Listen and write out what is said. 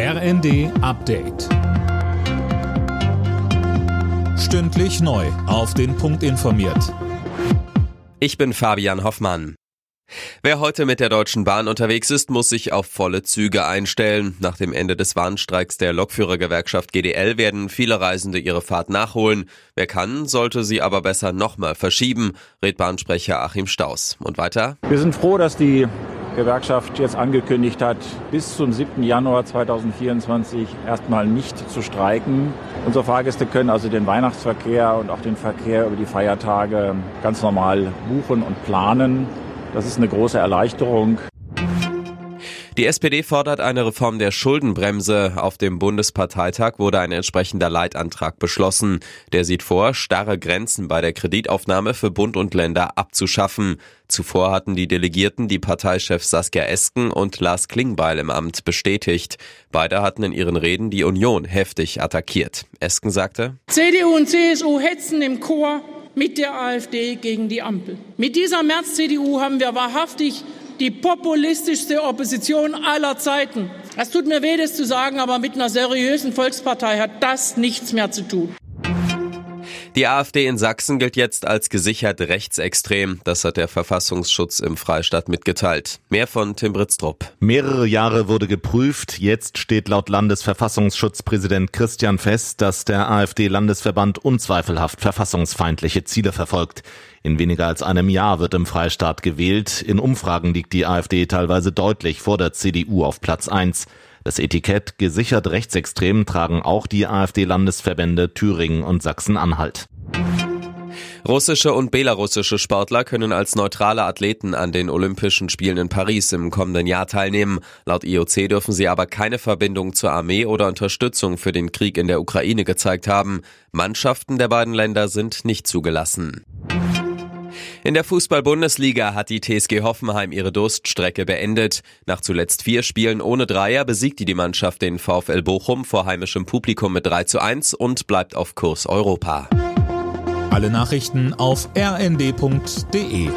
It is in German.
RND Update. Stündlich neu. Auf den Punkt informiert. Ich bin Fabian Hoffmann. Wer heute mit der Deutschen Bahn unterwegs ist, muss sich auf volle Züge einstellen. Nach dem Ende des Warnstreiks der Lokführergewerkschaft GDL werden viele Reisende ihre Fahrt nachholen. Wer kann, sollte sie aber besser nochmal verschieben, rät Bahnsprecher Achim Staus. Und weiter? Wir sind froh, dass die Gewerkschaft jetzt angekündigt hat, bis zum 7. Januar 2024 erstmal nicht zu streiken. Unsere Fahrgäste können also den Weihnachtsverkehr und auch den Verkehr über die Feiertage ganz normal buchen und planen. Das ist eine große Erleichterung. Die SPD fordert eine Reform der Schuldenbremse. Auf dem Bundesparteitag wurde ein entsprechender Leitantrag beschlossen. Der sieht vor, starre Grenzen bei der Kreditaufnahme für Bund und Länder abzuschaffen. Zuvor hatten die Delegierten die Parteichefs Saskia Esken und Lars Klingbeil im Amt bestätigt. Beide hatten in ihren Reden die Union heftig attackiert. Esken sagte, CDU und CSU hetzen im Chor mit der AfD gegen die Ampel. Mit dieser März-CDU haben wir wahrhaftig die populistischste Opposition aller Zeiten. Es tut mir weh, das zu sagen, aber mit einer seriösen Volkspartei hat das nichts mehr zu tun. Die AfD in Sachsen gilt jetzt als gesichert rechtsextrem. Das hat der Verfassungsschutz im Freistaat mitgeteilt. Mehr von Tim Britztrup. Mehrere Jahre wurde geprüft. Jetzt steht laut Landesverfassungsschutzpräsident Christian fest, dass der AfD-Landesverband unzweifelhaft verfassungsfeindliche Ziele verfolgt. In weniger als einem Jahr wird im Freistaat gewählt. In Umfragen liegt die AfD teilweise deutlich vor der CDU auf Platz 1. Das Etikett gesichert rechtsextrem tragen auch die AfD-Landesverbände Thüringen und Sachsen-Anhalt. Russische und belarussische Sportler können als neutrale Athleten an den Olympischen Spielen in Paris im kommenden Jahr teilnehmen. Laut IOC dürfen sie aber keine Verbindung zur Armee oder Unterstützung für den Krieg in der Ukraine gezeigt haben. Mannschaften der beiden Länder sind nicht zugelassen. In der Fußball-Bundesliga hat die TSG Hoffenheim ihre Durststrecke beendet. Nach zuletzt vier Spielen ohne Dreier besiegte die Mannschaft den VfL Bochum vor heimischem Publikum mit 3 zu 1 und bleibt auf Kurs Europa. Alle Nachrichten auf rnd.de